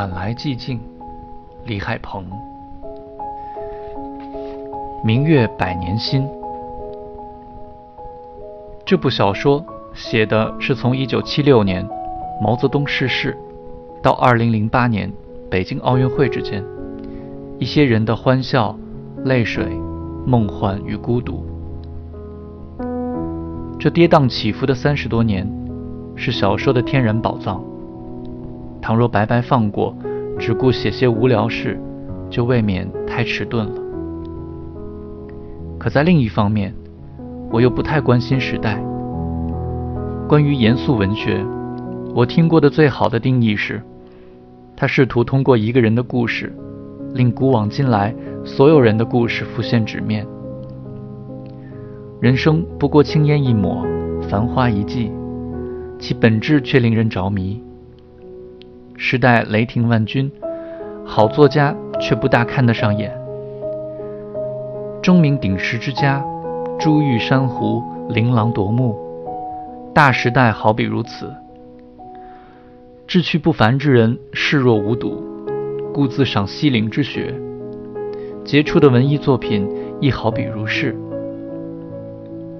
晚来寂静，李海鹏。明月百年心。这部小说写的是从1976年毛泽东逝世到2008年北京奥运会之间，一些人的欢笑、泪水、梦幻与孤独。这跌宕起伏的三十多年，是小说的天然宝藏。倘若白白放过，只顾写些无聊事，就未免太迟钝了。可在另一方面，我又不太关心时代。关于严肃文学，我听过的最好的定义是：他试图通过一个人的故事，令古往今来所有人的故事浮现纸面。人生不过青烟一抹，繁花一季，其本质却令人着迷。时代雷霆万钧，好作家却不大看得上眼。钟鸣鼎食之家，珠玉珊瑚，琳琅夺目。大时代好比如此。志趣不凡之人视若无睹，故自赏西陵之雪。杰出的文艺作品亦好比如是。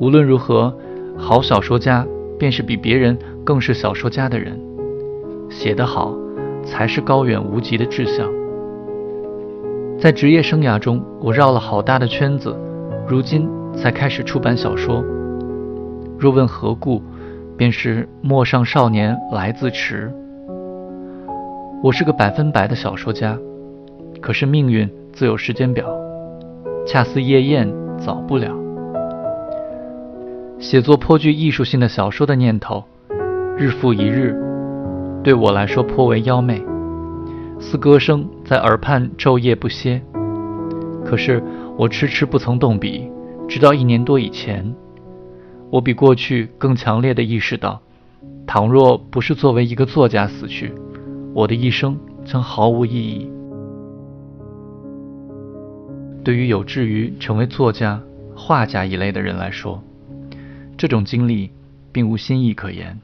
无论如何，好小说家便是比别人更是小说家的人。写得好，才是高远无极的志向。在职业生涯中，我绕了好大的圈子，如今才开始出版小说。若问何故，便是陌上少年来自迟。我是个百分百的小说家，可是命运自有时间表，恰似夜宴，早不了。写作颇具艺术性的小说的念头，日复一日，对我来说颇为妖媚，似歌声在耳畔昼夜不歇。可是我迟迟不曾动笔，直到一年多以前，我比过去更强烈地意识到，倘若不是作为一个作家死去，我的一生将毫无意义。对于有志于成为作家、画家一类的人来说，这种经历并无新意可言，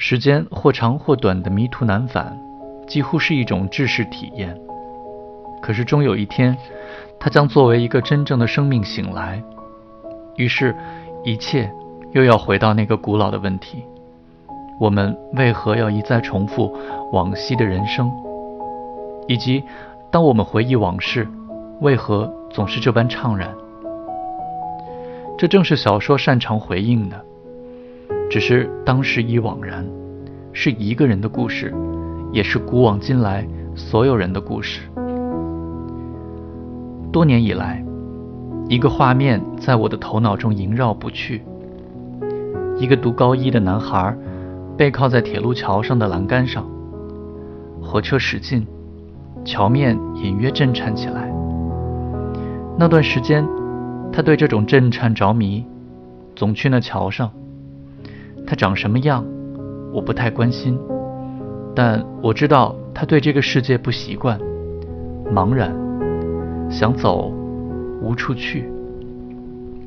时间或长或短的迷途难返，几乎是一种知识体验。可是终有一天，它将作为一个真正的生命醒来。于是，一切又要回到那个古老的问题：我们为何要一再重复往昔的人生？以及，当我们回忆往事，为何总是这般怅然？这正是小说擅长回应的，只是当时已惘然，是一个人的故事，也是古往今来所有人的故事。多年以来，一个画面在我的头脑中萦绕不去：一个读高一的男孩，背靠在铁路桥上的栏杆上，火车驶近，桥面隐约震颤起来。那段时间。他对这种震颤着迷，总去那桥上。他长什么样，我不太关心，但我知道他对这个世界不习惯，茫然，想走，无处去。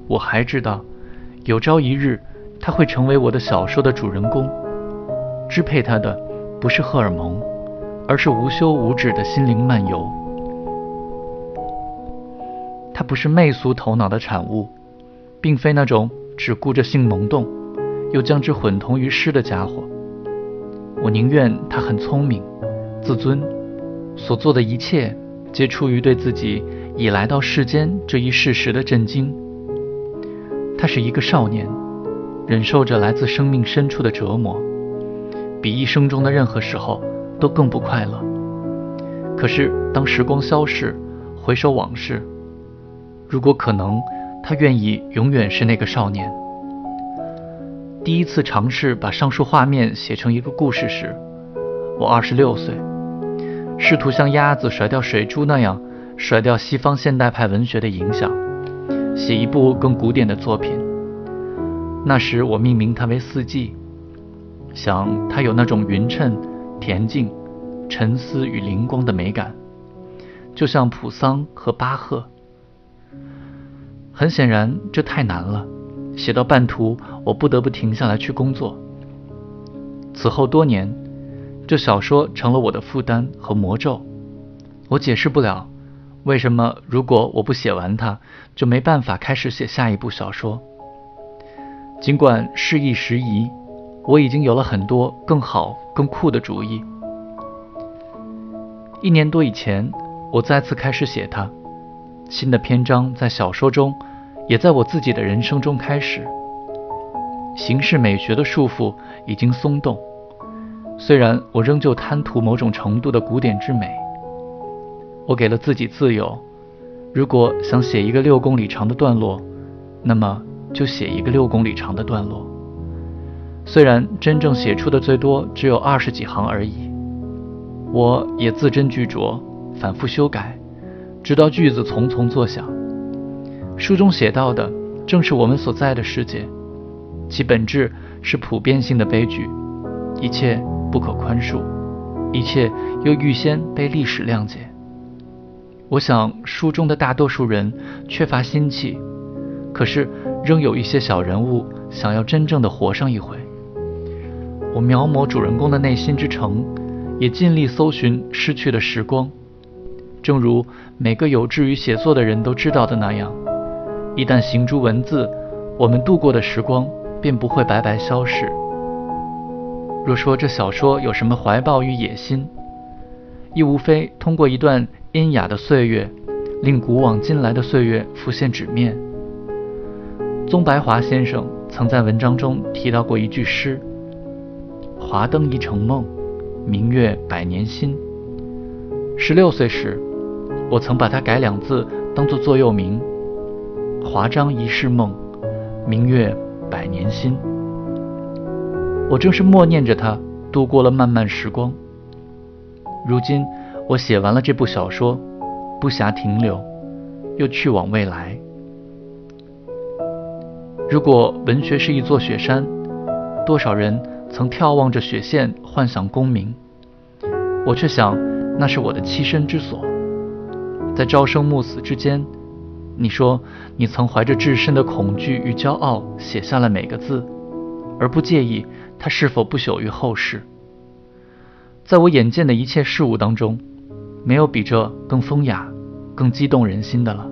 我还知道，有朝一日他会成为我的小说的主人公，支配他的不是荷尔蒙，而是无休无止的心灵漫游。他不是媚俗头脑的产物，并非那种只顾着性萌动，又将之混同于诗的家伙。我宁愿他很聪明、自尊，所做的一切皆出于对自己已来到世间这一事实的震惊。他是一个少年，忍受着来自生命深处的折磨，比一生中的任何时候都更不快乐。可是当时光消逝，回首往事。如果可能，他愿意永远是那个少年。第一次尝试把上述画面写成一个故事时，我二十六岁，试图像鸭子甩掉水珠那样甩掉西方现代派文学的影响，写一部更古典的作品。那时我命名它为《四季》，想它有那种匀称、恬静、沉思与灵光的美感，就像普桑和巴赫。很显然，这太难了。写到半途，我不得不停下来去工作。此后多年，这小说成了我的负担和魔咒。我解释不了，为什么如果我不写完它，就没办法开始写下一部小说。尽管事易时移，我已经有了很多更好、更酷的主意。一年多以前，我再次开始写它。新的篇章在小说中，也在我自己的人生中开始。形式美学的束缚已经松动，虽然我仍旧贪图某种程度的古典之美。我给了自己自由，如果想写一个六公里长的段落，那么就写一个六公里长的段落。虽然真正写出的最多只有二十几行而已，我也字斟句酌，反复修改，直到句子丛丛作响。书中写到的正是我们所在的世界，其本质是普遍性的悲剧，一切不可宽恕，一切又预先被历史谅解。我想，书中的大多数人缺乏心气，可是仍有一些小人物想要真正的活上一回。我描摹主人公的内心之城，也尽力搜寻失去的时光。正如每个有志于写作的人都知道的那样，一旦行诸文字，我们度过的时光便不会白白消逝。若说这小说有什么怀抱与野心，亦无非通过一段。阴雅的岁月，令古往今来的岁月浮现纸面。宗白华先生曾在文章中提到过一句诗：“华灯一城梦，明月百年心。”十六岁时，我曾把它改两字当做座右铭：“华章一世梦，明月百年心。”我正是默念着他度过了漫漫时光。如今。我写完了这部小说，不暇停留，又去往未来。如果文学是一座雪山，多少人曾眺望着雪线幻想功名，我却想那是我的栖身之所。在朝生暮死之间，你说你曾怀着至深的恐惧与骄傲写下了每个字，而不介意它是否不朽于后世。在我眼见的一切事物当中。没有比这更风雅、更激动人心的了。